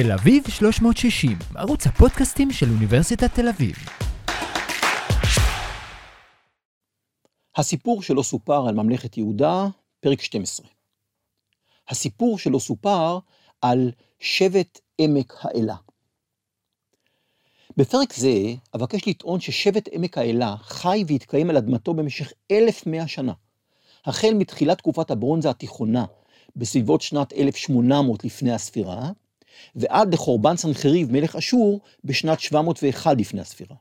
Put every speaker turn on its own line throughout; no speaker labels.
תל אביב 360, ערוץ הפודקאסטים של אוניברסיטת תל אביב.
הסיפור שלא סופר על ממלכת יהודה, פרק 12. הסיפור שלא סופר על שבט עמק האלה. בפרק זה אבקש לטעון ששבט עמק האלה חי והתקיים על אדמתו במשך 1,100 שנה, החל מתחילת תקופת הברונזה התיכונה, בסביבות שנת 1800 לפני הספירה, ועד לחורבן סנחריב מלך אשור בשנת 701 לפני הספירה.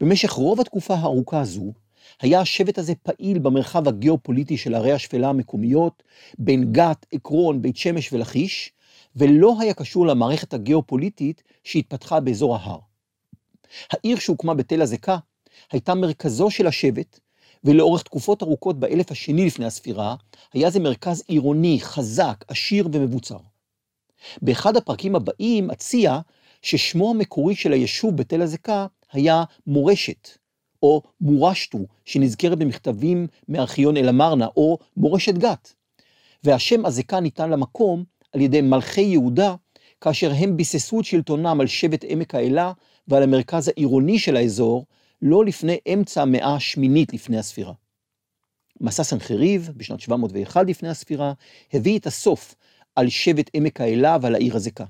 במשך רוב התקופה הארוכה הזו, היה השבט הזה פעיל במרחב הגיאופוליטי של ערי השפלה המקומיות, בין גת, עקרון, בית שמש ולכיש, ולא היה קשור למערכת הגיאופוליטית שהתפתחה באזור ההר. העיר שהוקמה בתל הזקה הייתה מרכזו של השבט, ולאורך תקופות ארוכות באלף השני לפני הספירה, היה זה מרכז עירוני, חזק, עשיר ומבוצר. באחד הפרקים הבאים אציע ששמו המקורי של היישוב בתל הזקה היה מורשת, או מורשתו, שנזכרת במכתבים מארכיון אל-אמרנה, או מורשת גת. והשם הזקה ניתן למקום על ידי מלכי יהודה, כאשר הם ביססו את שלטונם על שבט עמק האלה ועל המרכז העירוני של האזור, לא לפני אמצע המאה השמינית לפני הספירה. מסע סנחריב, בשנת 701 לפני הספירה, הביא את הסוף על שבט עמק האלה ועל העיר הזקה.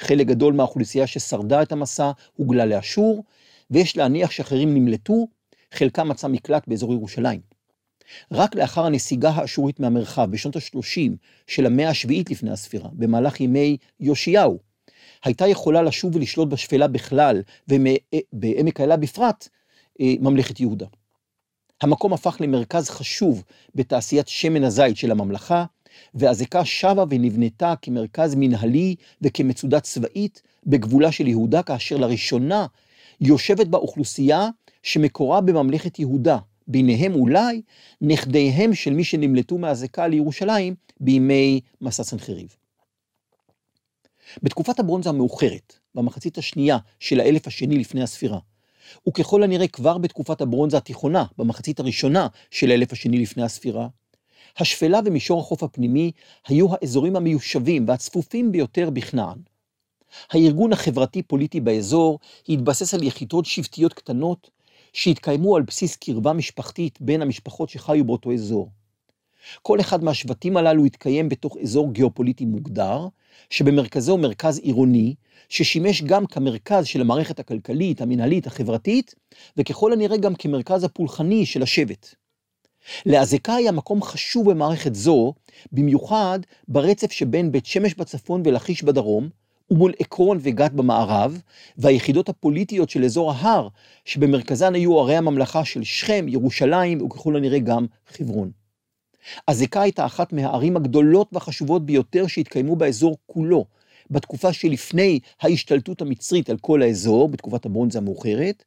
חלק גדול מהאוכלוסייה ששרדה את המסע הוגלה לאשור, ויש להניח שאחרים נמלטו, חלקם מצא מקלט באזור ירושלים. רק לאחר הנסיגה האשורית מהמרחב בשנות ה-30 של המאה השביעית לפני הספירה, במהלך ימי יאשיהו, הייתה יכולה לשוב ולשלוט בשפלה בכלל, ובעמק האלה בפרט, אה, ממלכת יהודה. המקום הפך למרכז חשוב בתעשיית שמן הזית של הממלכה, והזקה שבה ונבנתה כמרכז מנהלי וכמצודה צבאית בגבולה של יהודה, כאשר לראשונה יושבת בה אוכלוסייה שמקורה בממלכת יהודה, ביניהם אולי נכדיהם של מי שנמלטו מהזקה לירושלים בימי מסע סנחריב. בתקופת הברונזה המאוחרת, במחצית השנייה של האלף השני לפני הספירה, וככל הנראה כבר בתקופת הברונזה התיכונה, במחצית הראשונה של האלף השני לפני הספירה, השפלה ומישור החוף הפנימי היו האזורים המיושבים והצפופים ביותר בכנען. הארגון החברתי-פוליטי באזור התבסס על יחידות שבטיות קטנות שהתקיימו על בסיס קרבה משפחתית בין המשפחות שחיו באותו אזור. כל אחד מהשבטים הללו התקיים בתוך אזור גיאופוליטי מוגדר, שבמרכזו מרכז עירוני, ששימש גם כמרכז של המערכת הכלכלית, המנהלית, החברתית, וככל הנראה גם כמרכז הפולחני של השבט. לאזעקה היה מקום חשוב במערכת זו, במיוחד ברצף שבין בית שמש בצפון ולכיש בדרום, ומול עקרון וגת במערב, והיחידות הפוליטיות של אזור ההר, שבמרכזן היו ערי הממלכה של שכם, ירושלים וככל הנראה גם חברון. אזעקה הייתה אחת מהערים הגדולות והחשובות ביותר שהתקיימו באזור כולו, בתקופה שלפני ההשתלטות המצרית על כל האזור, בתקופת הברונזה המאוחרת,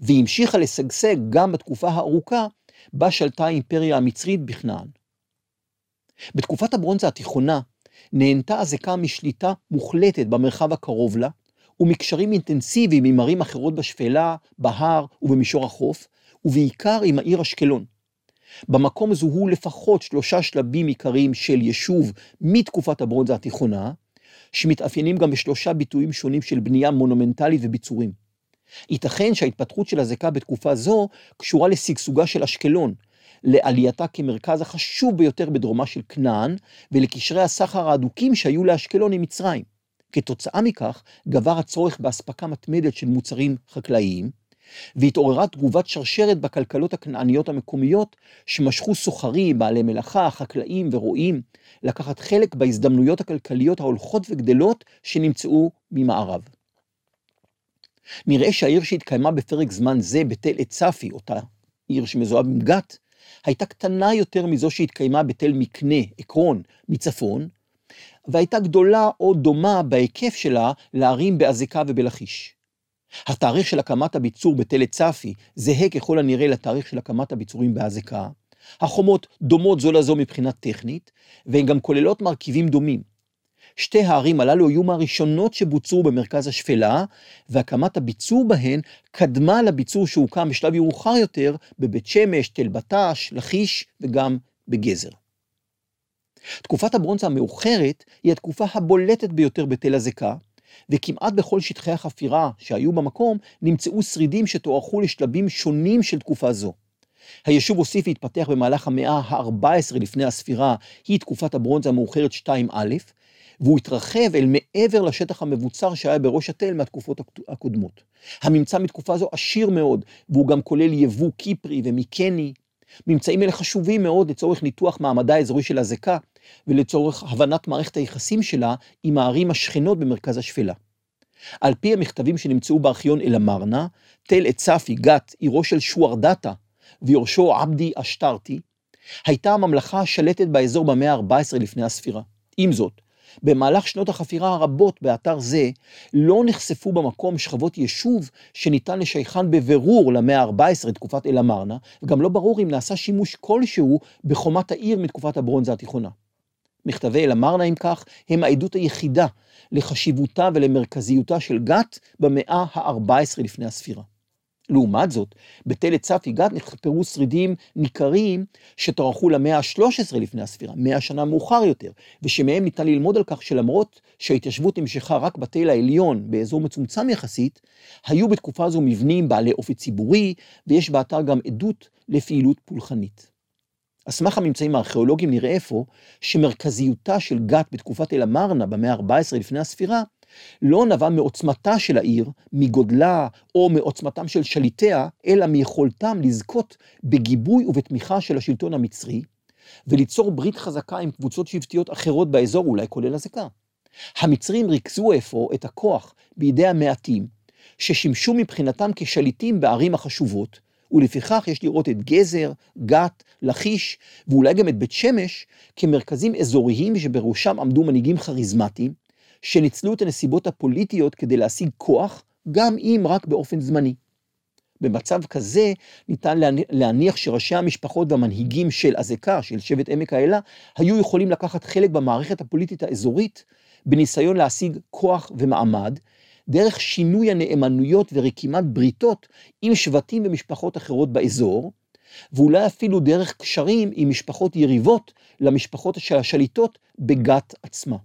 והמשיכה לשגשג גם בתקופה הארוכה בה שלטה האימפריה המצרית בכנען. בתקופת הברונזה התיכונה נהנתה הזקה משליטה מוחלטת במרחב הקרוב לה, ומקשרים אינטנסיביים עם ערים אחרות בשפלה, בהר ובמישור החוף, ובעיקר עם העיר אשקלון. במקום זוהו לפחות שלושה שלבים עיקריים של יישוב מתקופת הברונזה התיכונה, שמתאפיינים גם בשלושה ביטויים שונים של בנייה מונומנטלית וביצורים. ייתכן שההתפתחות של הזקה בתקופה זו קשורה לשגשוגה של אשקלון, לעלייתה כמרכז החשוב ביותר בדרומה של כנען, ולקשרי הסחר ההדוקים שהיו לאשקלון עם מצרים. כתוצאה מכך, גבר הצורך באספקה מתמדת של מוצרים חקלאיים, והתעוררה תגובת שרשרת בכלכלות הכנעניות המקומיות, שמשכו סוחרים, בעלי מלאכה, חקלאים ורועים, לקחת חלק בהזדמנויות הכלכליות ההולכות וגדלות שנמצאו ממערב. נראה שהעיר שהתקיימה בפרק זמן זה בתל עת צפי, אותה עיר שמזוהה עם גת, הייתה קטנה יותר מזו שהתקיימה בתל מקנה, עקרון, מצפון, והייתה גדולה או דומה בהיקף שלה לערים באזיקה ובלכיש. התאריך של הקמת הביצור בתל צפי זהה ככל הנראה לתאריך של הקמת הביצורים באזיקה. החומות דומות זו לזו מבחינה טכנית, והן גם כוללות מרכיבים דומים. שתי הערים הללו היו מהראשונות שבוצעו במרכז השפלה, והקמת הביצור בהן קדמה לביצור שהוקם בשלב מאוחר יותר בבית שמש, תל בטש, לכיש וגם בגזר. תקופת הברונזה המאוחרת היא התקופה הבולטת ביותר בתל הזקה, וכמעט בכל שטחי החפירה שהיו במקום נמצאו שרידים שתוארכו לשלבים שונים של תקופה זו. היישוב הוסיף להתפתח במהלך המאה ה-14 לפני הספירה, היא תקופת הברונזה המאוחרת 2א, והוא התרחב אל מעבר לשטח המבוצר שהיה בראש התל מהתקופות הקודמות. הממצא מתקופה זו עשיר מאוד, והוא גם כולל יבוא קיפרי ומיקני. ממצאים אלה חשובים מאוד לצורך ניתוח מעמדה האזורי של הזקה, ולצורך הבנת מערכת היחסים שלה עם הערים השכנות במרכז השפלה. על פי המכתבים שנמצאו בארכיון אל-אמרנה, תל א-צפי, גת, עירו של שוארדטה, ויורשו עבדי אשתרתי, הייתה הממלכה השלטת באזור במאה ה-14 לפני הספירה. עם זאת, במהלך שנות החפירה הרבות באתר זה, לא נחשפו במקום שכבות יישוב שניתן לשייכן בבירור למאה ה-14, תקופת אל-אמרנה, וגם לא ברור אם נעשה שימוש כלשהו בחומת העיר מתקופת הברונזה התיכונה. מכתבי אל-אמרנה, אם כך, הם העדות היחידה לחשיבותה ולמרכזיותה של גת במאה ה-14 לפני הספירה. לעומת זאת, בתל צפי גת נחפרו שרידים ניכרים שטרחו למאה ה-13 לפני הספירה, מאה שנה מאוחר יותר, ושמהם ניתן ללמוד על כך שלמרות שההתיישבות נמשכה רק בתל העליון, באזור מצומצם יחסית, היו בתקופה הזו מבנים בעלי אופי ציבורי, ויש באתר גם עדות לפעילות פולחנית. על סמך הממצאים הארכיאולוגיים נראה אפוא שמרכזיותה של גת בתקופת אל-אמרנה במאה ה-14 לפני הספירה, לא נבע מעוצמתה של העיר, מגודלה או מעוצמתם של שליטיה, אלא מיכולתם לזכות בגיבוי ובתמיכה של השלטון המצרי, וליצור ברית חזקה עם קבוצות שבטיות אחרות באזור, אולי כולל הזקה. המצרים ריכזו אפוא את הכוח בידי המעטים, ששימשו מבחינתם כשליטים בערים החשובות, ולפיכך יש לראות את גזר, גת, לכיש, ואולי גם את בית שמש, כמרכזים אזוריים שבראשם עמדו מנהיגים כריזמטיים, שניצלו את הנסיבות הפוליטיות כדי להשיג כוח, גם אם רק באופן זמני. במצב כזה ניתן להניח שראשי המשפחות והמנהיגים של אזעקה, של שבט עמק האלה, היו יכולים לקחת חלק במערכת הפוליטית האזורית, בניסיון להשיג כוח ומעמד, דרך שינוי הנאמנויות ורקימת בריתות עם שבטים ומשפחות אחרות באזור, ואולי אפילו דרך קשרים עם משפחות יריבות למשפחות של השליטות בגת עצמה.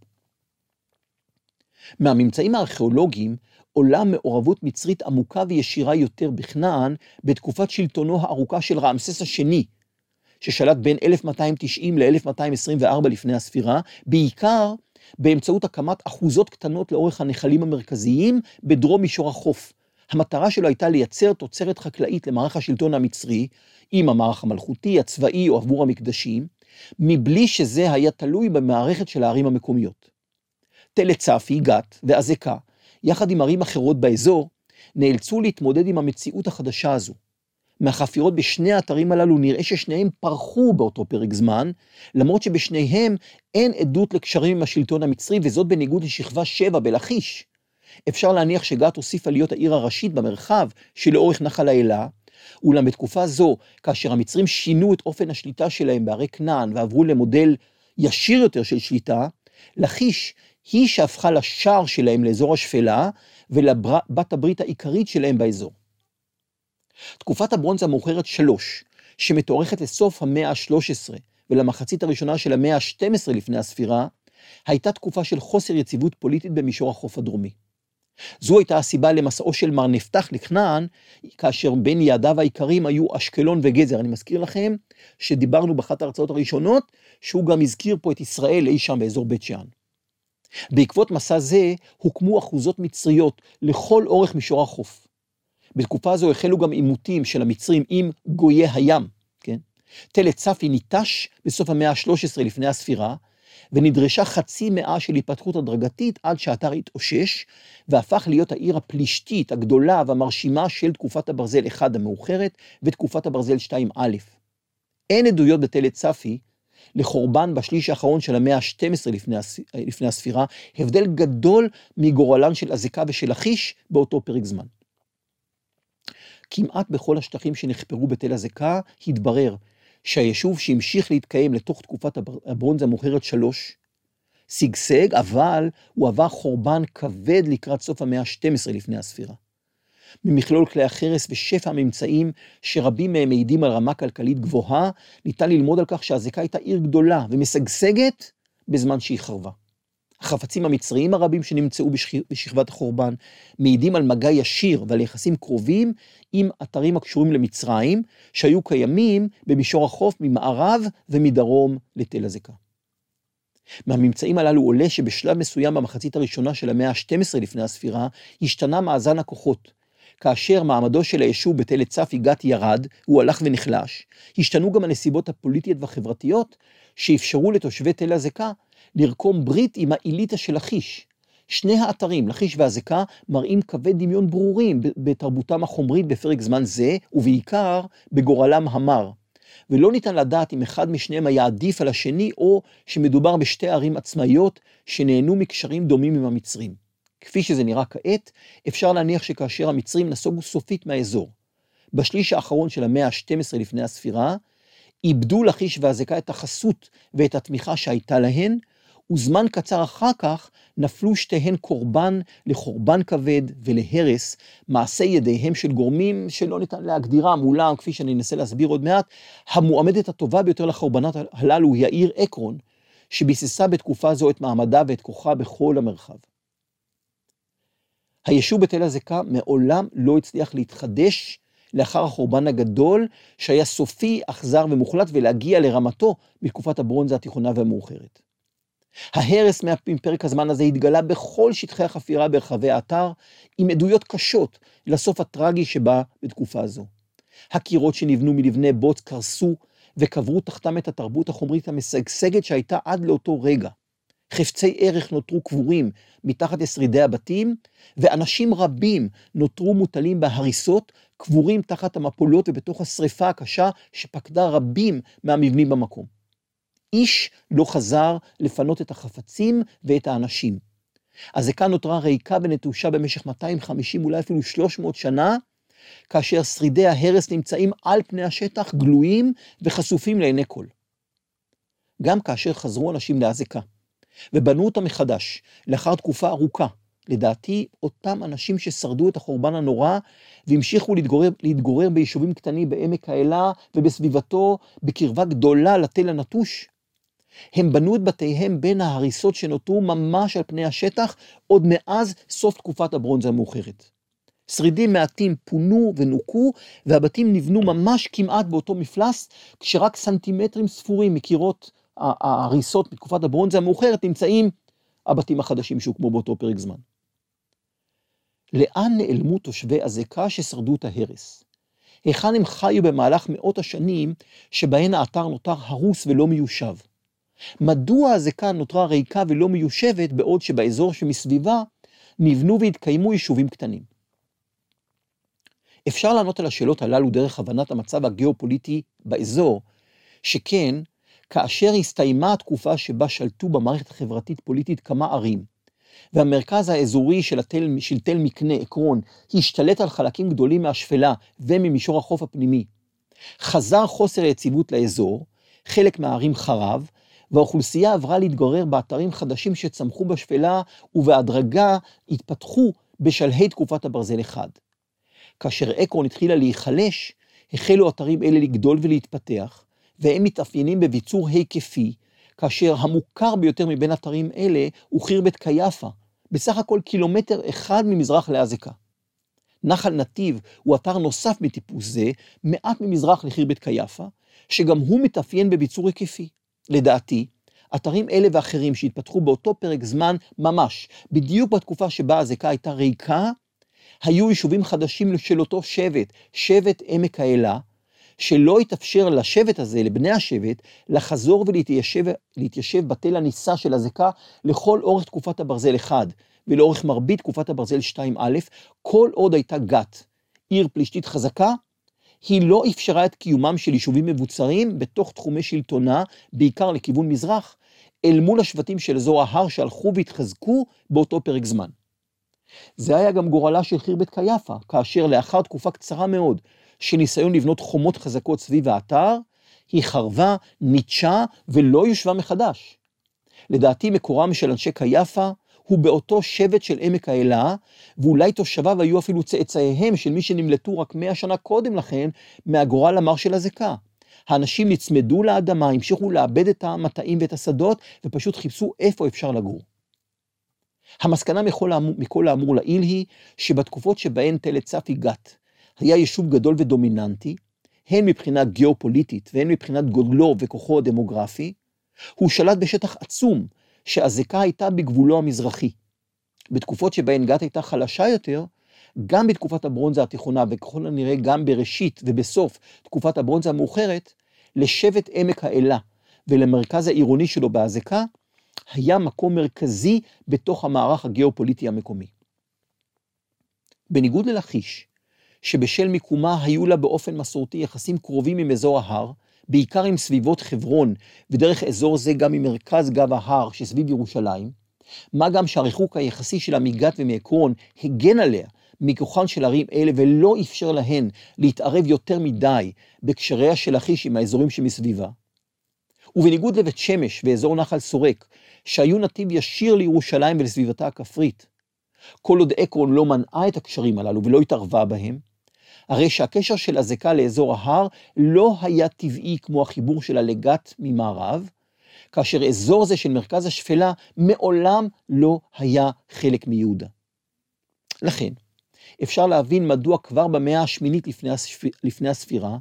מהממצאים הארכיאולוגיים עולה מעורבות מצרית עמוקה וישירה יותר בכנען בתקופת שלטונו הארוכה של רעמסס השני, ששלט בין 1290 ל-1224 לפני הספירה, בעיקר באמצעות הקמת אחוזות קטנות לאורך הנחלים המרכזיים בדרום מישור החוף. המטרה שלו הייתה לייצר תוצרת חקלאית למערך השלטון המצרי, עם המערך המלכותי, הצבאי או עבור המקדשים, מבלי שזה היה תלוי במערכת של הערים המקומיות. טלצפי, גת ואזעקה, יחד עם ערים אחרות באזור, נאלצו להתמודד עם המציאות החדשה הזו. מהחפירות בשני האתרים הללו נראה ששניהם פרחו באותו פרק זמן, למרות שבשניהם אין עדות לקשרים עם השלטון המצרי, וזאת בניגוד לשכבה 7 בלכיש. אפשר להניח שגת הוסיפה להיות העיר הראשית במרחב שלאורך נחל האלה, אולם בתקופה זו, כאשר המצרים שינו את אופן השליטה שלהם בערי כנען ועברו למודל ישיר יותר של שליטה, לכיש היא שהפכה לשער שלהם לאזור השפלה ולבת הברית העיקרית שלהם באזור. תקופת הברונזה המאוחרת שלוש, שמתוארכת לסוף המאה ה-13 ולמחצית הראשונה של המאה ה-12 לפני הספירה, הייתה תקופה של חוסר יציבות פוליטית במישור החוף הדרומי. זו הייתה הסיבה למסעו של מר נפתח לכנען, כאשר בין יעדיו העיקריים היו אשקלון וגזר. אני מזכיר לכם שדיברנו באחת ההרצאות הראשונות, שהוא גם הזכיר פה את ישראל אי שם באזור בית שאן. בעקבות מסע זה הוקמו אחוזות מצריות לכל אורך מישור החוף. בתקופה זו החלו גם עימותים של המצרים עם גויי הים, כן? תל צפי ניטש בסוף המאה ה-13 לפני הספירה, ונדרשה חצי מאה של התפתחות הדרגתית עד שהאתר התאושש, והפך להיות העיר הפלישתית הגדולה והמרשימה של תקופת הברזל 1 המאוחרת ותקופת הברזל 2א. אין עדויות בתל צפי לחורבן בשליש האחרון של המאה ה-12 לפני, לפני הספירה, הבדל גדול מגורלן של אזעקה ושל לכיש באותו פרק זמן. כמעט בכל השטחים שנחפרו בתל אזעקה התברר שהיישוב שהמשיך להתקיים לתוך תקופת הברונזה המאוחרת שלוש, שגשג, אבל הוא עבר חורבן כבד לקראת סוף המאה ה-12 לפני הספירה. ממכלול כלי החרס ושפע הממצאים, שרבים מהם מעידים על רמה כלכלית גבוהה, ניתן ללמוד על כך שהזקה הייתה עיר גדולה ומשגשגת בזמן שהיא חרבה. החפצים המצריים הרבים שנמצאו בשכבת החורבן מעידים על מגע ישיר ועל יחסים קרובים עם אתרים הקשורים למצרים, שהיו קיימים במישור החוף ממערב ומדרום לתל הזקה. מהממצאים הללו עולה שבשלב מסוים במחצית הראשונה של המאה ה-12 לפני הספירה, השתנה מאזן הכוחות. כאשר מעמדו של היישוב בתל צפי גת ירד, הוא הלך ונחלש, השתנו גם הנסיבות הפוליטיות והחברתיות שאפשרו לתושבי תל הזקה לרקום ברית עם האליטה של לכיש. שני האתרים, לכיש והזקה, מראים קווי דמיון ברורים בתרבותם החומרית בפרק זמן זה, ובעיקר בגורלם המר. ולא ניתן לדעת אם אחד משניהם היה עדיף על השני, או שמדובר בשתי ערים עצמאיות שנהנו מקשרים דומים עם המצרים. כפי שזה נראה כעת, אפשר להניח שכאשר המצרים נסוגו סופית מהאזור, בשליש האחרון של המאה ה-12 לפני הספירה, איבדו לכיש והזקה את החסות ואת התמיכה שהייתה להן, וזמן קצר אחר כך נפלו שתיהן קורבן לחורבן כבד ולהרס, מעשי ידיהם של גורמים שלא ניתן להגדירם, אולם, כפי שאני אנסה להסביר עוד מעט, המועמדת הטובה ביותר לחורבנות הללו היא העיר עקרון, שביססה בתקופה זו את מעמדה ואת כוחה בכל המרחב. היישוב בתל הזקה מעולם לא הצליח להתחדש לאחר החורבן הגדול, שהיה סופי, אכזר ומוחלט, ולהגיע לרמתו בתקופת הברונזה התיכונה והמאוחרת. ההרס מפרק הזמן הזה התגלה בכל שטחי החפירה ברחבי האתר, עם עדויות קשות לסוף הטרגי שבא בתקופה זו. הקירות שנבנו מלבני בוץ קרסו וקברו תחתם את התרבות החומרית המשגשגת שהייתה עד לאותו רגע. חפצי ערך נותרו קבורים מתחת לשרידי הבתים, ואנשים רבים נותרו מוטלים בהריסות, קבורים תחת המפולות ובתוך השרפה הקשה שפקדה רבים מהמבנים במקום. איש לא חזר לפנות את החפצים ואת האנשים. הזקה נותרה ריקה ונטושה במשך 250, אולי אפילו 300 שנה, כאשר שרידי ההרס נמצאים על פני השטח, גלויים וחשופים לעיני כל. גם כאשר חזרו אנשים להזקה, ובנו אותה מחדש, לאחר תקופה ארוכה, לדעתי, אותם אנשים ששרדו את החורבן הנורא והמשיכו להתגורר, להתגורר ביישובים קטנים בעמק האלה ובסביבתו, בקרבה גדולה לתל הנטוש, הם בנו את בתיהם בין ההריסות שנותרו ממש על פני השטח עוד מאז סוף תקופת הברונזה המאוחרת. שרידים מעטים פונו ונוקו, והבתים נבנו ממש כמעט באותו מפלס, כשרק סנטימטרים ספורים מקירות ההריסות בתקופת הברונזה המאוחרת נמצאים הבתים החדשים שהוקמו באותו פרק זמן. לאן נעלמו תושבי הזקה ששרדו את ההרס? היכן הם חיו במהלך מאות השנים שבהן האתר נותר הרוס ולא מיושב? מדוע הזקה נותרה ריקה ולא מיושבת בעוד שבאזור שמסביבה נבנו והתקיימו יישובים קטנים? אפשר לענות על השאלות הללו דרך הבנת המצב הגיאופוליטי באזור, שכן כאשר הסתיימה התקופה שבה שלטו במערכת החברתית-פוליטית כמה ערים, והמרכז האזורי של, התל, של תל מקנה, עקרון, השתלט על חלקים גדולים מהשפלה וממישור החוף הפנימי, חזר חוסר היציבות לאזור, חלק מהערים חרב, והאוכלוסייה עברה להתגורר באתרים חדשים שצמחו בשפלה, ובהדרגה התפתחו בשלהי תקופת הברזל אחד. כאשר עקרון התחילה להיחלש, החלו אתרים אלה לגדול ולהתפתח, והם מתאפיינים בביצור היקפי, כאשר המוכר ביותר מבין אתרים אלה הוא חיר בית קייפה, בסך הכל קילומטר אחד ממזרח לאזקה. נחל נתיב הוא אתר נוסף מטיפוס זה, מעט ממזרח לחיר בית קייפה, שגם הוא מתאפיין בביצור היקפי. לדעתי, אתרים אלה ואחרים שהתפתחו באותו פרק זמן ממש, בדיוק בתקופה שבה הזקה הייתה ריקה, היו יישובים חדשים של אותו שבט, שבט עמק האלה, שלא התאפשר לשבט הזה, לבני השבט, לחזור ולהתיישב בתל הנישא של הזקה לכל אורך תקופת הברזל 1, ולאורך מרבית תקופת הברזל 2א, כל עוד הייתה גת, עיר פלישתית חזקה, היא לא אפשרה את קיומם של יישובים מבוצרים בתוך תחומי שלטונה, בעיקר לכיוון מזרח, אל מול השבטים של אזור ההר שהלכו והתחזקו באותו פרק זמן. זה היה גם גורלה של חיר בית קייפה, כאשר לאחר תקופה קצרה מאוד של ניסיון לבנות חומות חזקות סביב האתר, היא חרבה, ניטשה ולא יושבה מחדש. לדעתי מקורם של אנשי קייפה הוא באותו שבט של עמק האלה, ואולי תושביו היו אפילו צאצאיהם של מי שנמלטו רק מאה שנה קודם לכן מהגורל המר של הזקה. האנשים נצמדו לאדמה, המשיכו לאבד את המטעים ואת השדות, ופשוט חיפשו איפה אפשר לגור. המסקנה מכל האמור, מכל האמור לעיל היא שבתקופות שבהן תל צפי גת היה יישוב גדול ודומיננטי, הן מבחינה גיאופוליטית והן מבחינת גודלו וכוחו הדמוגרפי, הוא שלט בשטח עצום שהזקה הייתה בגבולו המזרחי. בתקופות שבהן גת הייתה חלשה יותר, גם בתקופת הברונזה התיכונה וככל הנראה גם בראשית ובסוף תקופת הברונזה המאוחרת, לשבט עמק האלה ולמרכז העירוני שלו בהזקה, היה מקום מרכזי בתוך המערך הגיאופוליטי המקומי. בניגוד ללכיש, שבשל מיקומה היו לה באופן מסורתי יחסים קרובים עם אזור ההר, בעיקר עם סביבות חברון, ודרך אזור זה גם ממרכז גב ההר שסביב ירושלים, מה גם שהריחוק היחסי שלה מגת ומעקרון הגן עליה מכוחן של ערים אלה ולא אפשר להן להתערב יותר מדי בקשריה של לכיש עם האזורים שמסביבה. ובניגוד לבית שמש ואזור נחל סורק, שהיו נתיב ישיר לירושלים ולסביבתה הכפרית, כל עוד עקרון לא מנעה את הקשרים הללו ולא התערבה בהם, הרי שהקשר של הזקה לאזור ההר לא היה טבעי כמו החיבור שלה לגת ממערב, כאשר אזור זה של מרכז השפלה מעולם לא היה חלק מיהודה. לכן, אפשר להבין מדוע כבר במאה השמינית לפני, הספ... לפני הספירה,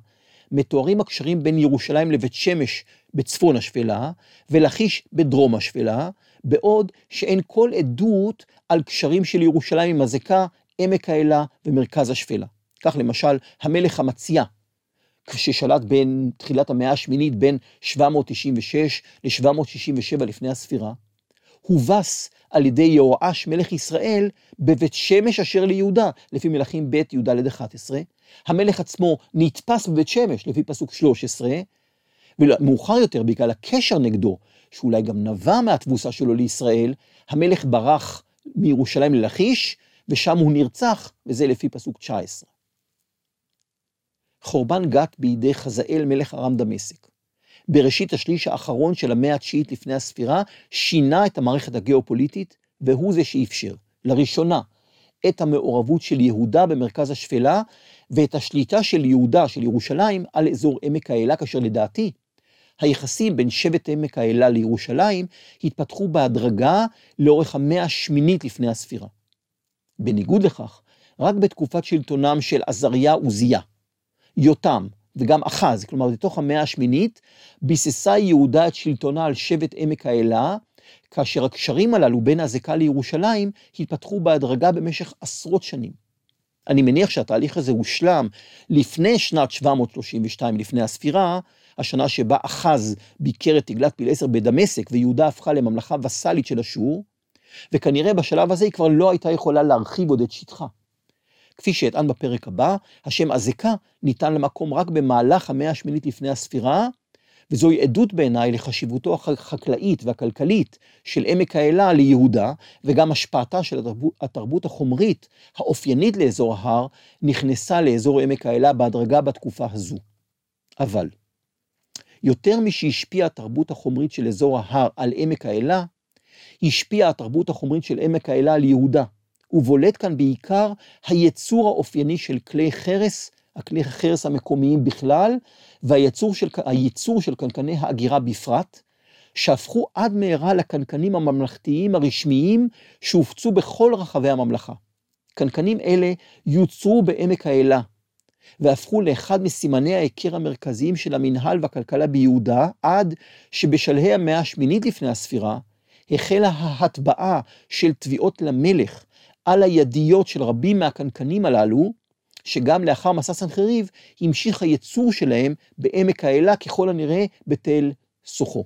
מתוארים הקשרים בין ירושלים לבית שמש בצפון השפלה, ולכיש בדרום השפלה, בעוד שאין כל עדות על קשרים של ירושלים עם הזקה, עמק האלה ומרכז השפלה. כך למשל, המלך המציע, ששלט בין תחילת המאה השמינית, בין 796 ל-767 לפני הספירה, הובס על ידי יהואש מלך ישראל בבית שמש אשר ליהודה, לפי מלכים ב' י"ד 11. המלך עצמו נתפס בבית שמש, לפי פסוק 13, ומאוחר יותר, בגלל הקשר נגדו, שאולי גם נבע מהתבוסה שלו לישראל, המלך ברח מירושלים ללכיש, ושם הוא נרצח, וזה לפי פסוק 19. חורבן גת בידי חזאל מלך ארם דמשק. בראשית השליש האחרון של המאה התשיעית לפני הספירה, שינה את המערכת הגיאופוליטית, והוא זה שאפשר, לראשונה, את המעורבות של יהודה במרכז השפלה, ואת השליטה של יהודה, של ירושלים, על אזור עמק האלה, כאשר לדעתי, היחסים בין שבט עמק האלה לירושלים התפתחו בהדרגה לאורך המאה השמינית לפני הספירה. בניגוד לכך, רק בתקופת שלטונם של עזריה עוזיה, יותם וגם אחז, כלומר בתוך המאה השמינית, ביססה יהודה את שלטונה על שבט עמק האלה, כאשר הקשרים הללו בין הזקה לירושלים התפתחו בהדרגה במשך עשרות שנים. אני מניח שהתהליך הזה הושלם לפני שנת 732 לפני הספירה, השנה שבה אחז ביקר את תגלת פיל עשר בדמשק ויהודה הפכה לממלכה וסאלית של אשור, וכנראה בשלב הזה היא כבר לא הייתה יכולה להרחיב עוד את שטחה. כפי שאטען בפרק הבא, השם עזקה ניתן למקום רק במהלך המאה השמינית לפני הספירה, וזוהי עדות בעיניי לחשיבותו החקלאית והכלכלית של עמק האלה ליהודה, וגם השפעתה של התרבות, התרבות החומרית האופיינית לאזור ההר, נכנסה לאזור עמק האלה בהדרגה בתקופה הזו. אבל, יותר משהשפיעה התרבות החומרית של אזור ההר על עמק האלה, השפיעה התרבות החומרית של עמק האלה על יהודה. ובולט כאן בעיקר היצור האופייני של כלי חרס, הכלי החרס המקומיים בכלל, והייצור של, של קנקני האגירה בפרט, שהפכו עד מהרה לקנקנים הממלכתיים הרשמיים שהופצו בכל רחבי הממלכה. קנקנים אלה יוצרו בעמק האלה, והפכו לאחד מסימני ההיכר המרכזיים של המנהל והכלכלה ביהודה, עד שבשלהי המאה השמינית לפני הספירה, החלה ההטבעה של תביעות למלך על הידיות של רבים מהקנקנים הללו, שגם לאחר מסע סנחריב המשיך הייצור שלהם בעמק האלה ככל הנראה בתל סוחו.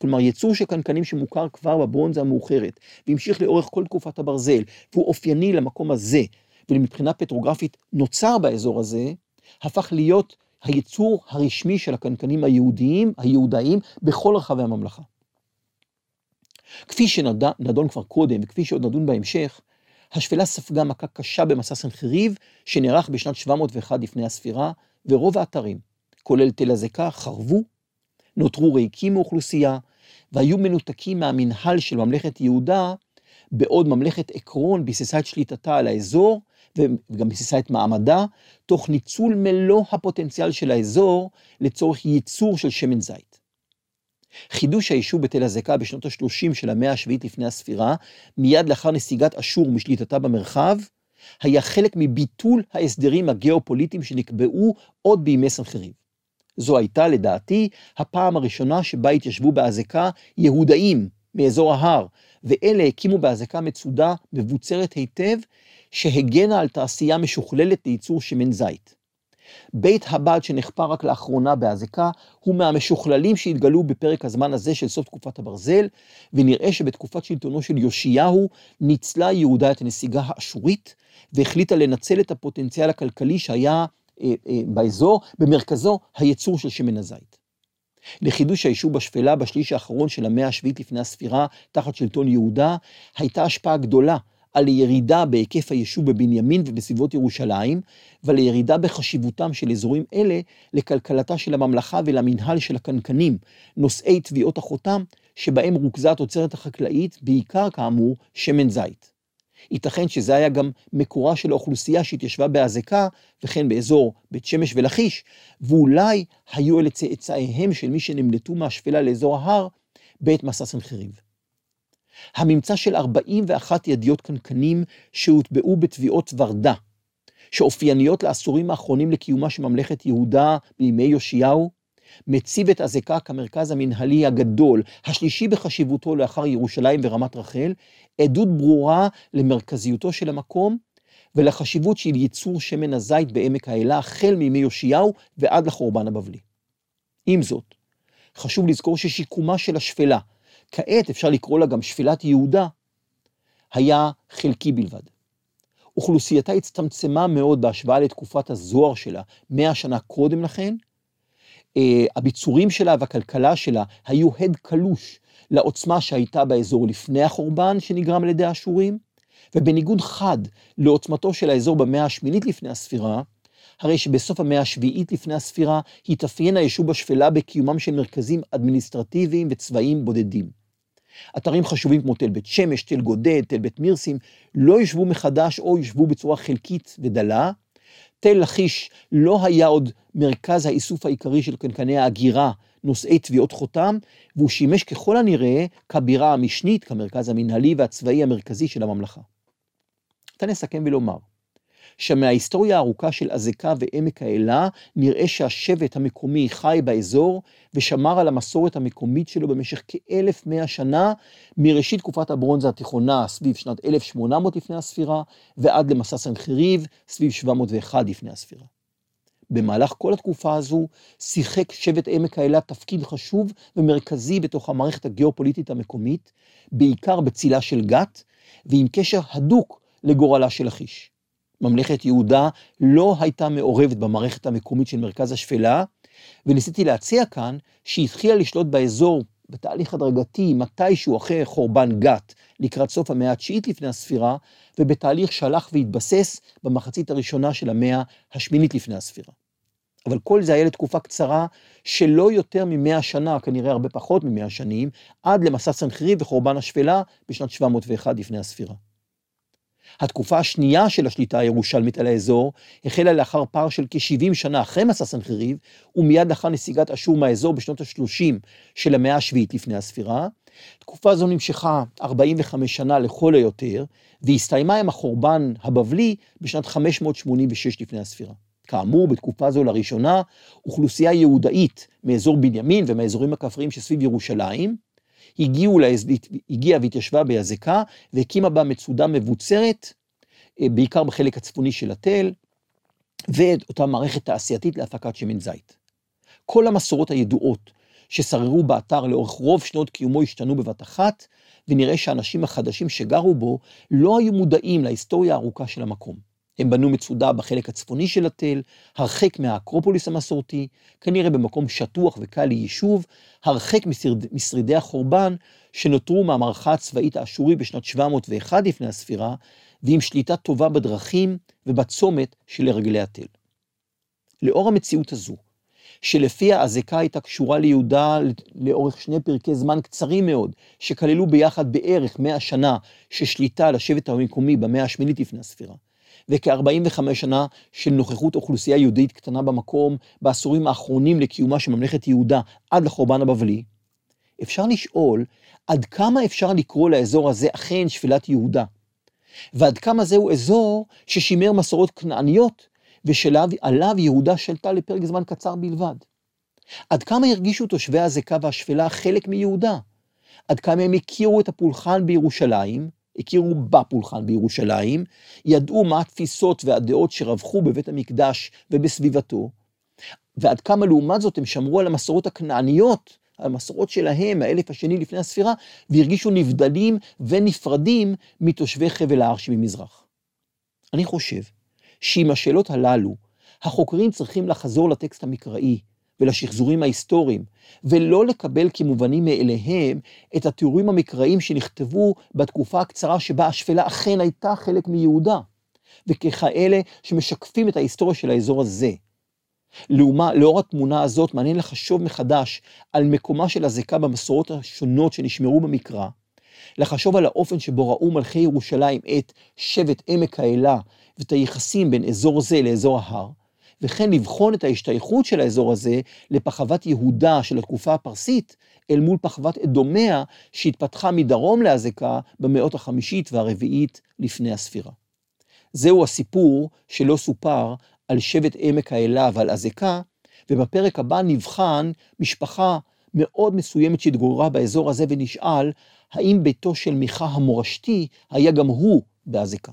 כלומר, ייצור של קנקנים שמוכר כבר בברונזה המאוחרת, והמשיך לאורך כל תקופת הברזל, והוא אופייני למקום הזה, ומבחינה פטרוגרפית נוצר באזור הזה, הפך להיות הייצור הרשמי של הקנקנים היהודיים, היהודאים, בכל רחבי הממלכה. כפי שנדון כבר קודם, וכפי שעוד נדון בהמשך, השפלה ספגה מכה קשה במסע סנחריב, שנערך בשנת 701 לפני הספירה, ורוב האתרים, כולל תל הזקה, חרבו, נותרו ריקים מאוכלוסייה, והיו מנותקים מהמנהל של ממלכת יהודה, בעוד ממלכת עקרון ביססה את שליטתה על האזור, וגם ביססה את מעמדה, תוך ניצול מלוא הפוטנציאל של האזור לצורך ייצור של שמן זית. חידוש היישוב בתל הזקה בשנות ה-30 של המאה השביעית לפני הספירה, מיד לאחר נסיגת אשור משליטתה במרחב, היה חלק מביטול ההסדרים הגיאופוליטיים שנקבעו עוד בימי סנחריב. זו הייתה, לדעתי, הפעם הראשונה שבה התיישבו באזעקה יהודאים מאזור ההר, ואלה הקימו באזעקה מצודה מבוצרת היטב, שהגנה על תעשייה משוכללת לייצור שמן זית. בית הבד שנחפר רק לאחרונה באזעקה, הוא מהמשוכללים שהתגלו בפרק הזמן הזה של סוף תקופת הברזל, ונראה שבתקופת שלטונו של יאשיהו ניצלה יהודה את הנסיגה האשורית, והחליטה לנצל את הפוטנציאל הכלכלי שהיה אה, אה, באזור, במרכזו הייצור של שמן הזית. לחידוש היישוב בשפלה בשליש האחרון של המאה השביעית לפני הספירה, תחת שלטון יהודה, הייתה השפעה גדולה על ירידה בהיקף היישוב בבנימין ובסביבות ירושלים, ועל ירידה בחשיבותם של אזורים אלה לכלכלתה של הממלכה ולמנהל של הקנקנים, נושאי תביעות החותם, שבהם רוכזה התוצרת החקלאית, בעיקר כאמור שמן זית. ייתכן שזה היה גם מקורה של האוכלוסייה שהתיישבה באזעקה, וכן באזור בית שמש ולכיש, ואולי היו אלה צאצאיהם של מי שנמלטו מהשפלה לאזור ההר בעת מסע סנחריב. הממצא של 41 ידיות קנקנים שהוטבעו בתביעות ורדה, שאופייניות לעשורים האחרונים לקיומה של ממלכת יהודה בימי יאשיהו, מציב את אזעקה כמרכז המנהלי הגדול, השלישי בחשיבותו לאחר ירושלים ורמת רחל, עדות ברורה למרכזיותו של המקום ולחשיבות של ייצור שמן הזית בעמק האלה החל מימי יאשיהו ועד לחורבן הבבלי. עם זאת, חשוב לזכור ששיקומה של השפלה, כעת אפשר לקרוא לה גם שפלת יהודה, היה חלקי בלבד. אוכלוסייתה הצטמצמה מאוד בהשוואה לתקופת הזוהר שלה, מאה שנה קודם לכן. אה, הביצורים שלה והכלכלה שלה היו הד קלוש לעוצמה שהייתה באזור לפני החורבן שנגרם על ידי האשורים, ובניגוד חד לעוצמתו של האזור במאה השמינית לפני הספירה, הרי שבסוף המאה השביעית לפני הספירה התאפיין היישוב בשפלה בקיומם של מרכזים אדמיניסטרטיביים וצבאיים בודדים. אתרים חשובים כמו תל בית שמש, תל גודד, תל בית מירסים, לא יושבו מחדש או יושבו בצורה חלקית ודלה. תל לכיש לא היה עוד מרכז האיסוף העיקרי של קנקני ההגירה, נושאי תביעות חותם, והוא שימש ככל הנראה כבירה המשנית, כמרכז המנהלי והצבאי המרכזי של הממלכה. ניתן לסכם ולומר, שמההיסטוריה הארוכה של אזעקה ועמק האלה, נראה שהשבט המקומי חי באזור ושמר על המסורת המקומית שלו במשך כאלף מאה שנה, מראשית תקופת הברונזה התיכונה סביב שנת 1800 לפני הספירה, ועד למסע סנחריב סביב 701 לפני הספירה. במהלך כל התקופה הזו שיחק שבט עמק האלה תפקיד חשוב ומרכזי בתוך המערכת הגיאופוליטית המקומית, בעיקר בצילה של גת, ועם קשר הדוק לגורלה של לכיש. ממלכת יהודה לא הייתה מעורבת במערכת המקומית של מרכז השפלה, וניסיתי להציע כאן שהיא התחילה לשלוט באזור בתהליך הדרגתי מתישהו אחרי חורבן גת לקראת סוף המאה התשיעית לפני הספירה, ובתהליך שהלך והתבסס במחצית הראשונה של המאה השמינית לפני הספירה. אבל כל זה היה לתקופה קצרה שלא יותר ממאה שנה, כנראה הרבה פחות ממאה שנים, עד למסע סנחריב וחורבן השפלה בשנת 701 לפני הספירה. התקופה השנייה של השליטה הירושלמית על האזור החלה לאחר פער של כ-70 שנה אחרי מסע סנחריב, ומיד לאחר נסיגת אשור מהאזור בשנות ה-30 של המאה השביעית לפני הספירה. תקופה זו נמשכה 45 שנה לכל היותר, והסתיימה עם החורבן הבבלי בשנת 586 לפני הספירה. כאמור, בתקופה זו לראשונה, אוכלוסייה יהודאית מאזור בנימין ומהאזורים הכפריים שסביב ירושלים, הגיעו להז... הגיעה והתיישבה באזעקה והקימה בה מצודה מבוצרת, אה, בעיקר בחלק הצפוני של התל, ואת אותה מערכת תעשייתית להפקת שמן זית. כל המסורות הידועות ששררו באתר לאורך רוב שנות קיומו השתנו בבת אחת, ונראה שהאנשים החדשים שגרו בו לא היו מודעים להיסטוריה הארוכה של המקום. הם בנו מצודה בחלק הצפוני של התל, הרחק מהאקרופוליס המסורתי, כנראה במקום שטוח וקל ליישוב, הרחק משרד, משרידי החורבן שנותרו מהמערכה הצבאית האשורי בשנת 701 לפני הספירה, ועם שליטה טובה בדרכים ובצומת שלרגלי התל. לאור המציאות הזו, שלפיה האזעקה הייתה קשורה ליהודה לאורך שני פרקי זמן קצרים מאוד, שכללו ביחד בערך 100 שנה ששליטה על השבט המקומי במאה השמינית לפני הספירה. וכ-45 שנה של נוכחות אוכלוסייה יהודית קטנה במקום בעשורים האחרונים לקיומה של ממלכת יהודה עד לחורבן הבבלי, אפשר לשאול עד כמה אפשר לקרוא לאזור הזה אכן שפלת יהודה, ועד כמה זהו אזור ששימר מסורות כנעניות, ושעליו יהודה שלטה לפרק זמן קצר בלבד. עד כמה הרגישו תושבי הזקה והשפלה חלק מיהודה? עד כמה הם הכירו את הפולחן בירושלים, הכירו בפולחן בירושלים, ידעו מה התפיסות והדעות שרווחו בבית המקדש ובסביבתו, ועד כמה לעומת זאת הם שמרו על המסורות הכנעניות, על המסורות שלהם מהאלף השני לפני הספירה, והרגישו נבדלים ונפרדים מתושבי חבל ההר שממזרח. אני חושב שעם השאלות הללו, החוקרים צריכים לחזור לטקסט המקראי ולשחזורים ההיסטוריים, ולא לקבל כמובנים מאליהם את התיאורים המקראיים שנכתבו בתקופה הקצרה שבה השפלה אכן הייתה חלק מיהודה, וככאלה שמשקפים את ההיסטוריה של האזור הזה. לעומה, לאור התמונה הזאת, מעניין לחשוב מחדש על מקומה של הזיקה במסורות השונות שנשמרו במקרא, לחשוב על האופן שבו ראו מלכי ירושלים את שבט עמק האלה ואת היחסים בין אזור זה לאזור ההר, וכן לבחון את ההשתייכות של האזור הזה לפחוות יהודה של התקופה הפרסית, אל מול פחוות אדומיה שהתפתחה מדרום להזקה במאות החמישית והרביעית לפני הספירה. זהו הסיפור שלא סופר על שבט עמק האלה ועל הזקה, ובפרק הבא נבחן משפחה מאוד מסוימת שהתגוררה באזור הזה ונשאל, האם ביתו של מיכה המורשתי היה גם הוא בהזקה.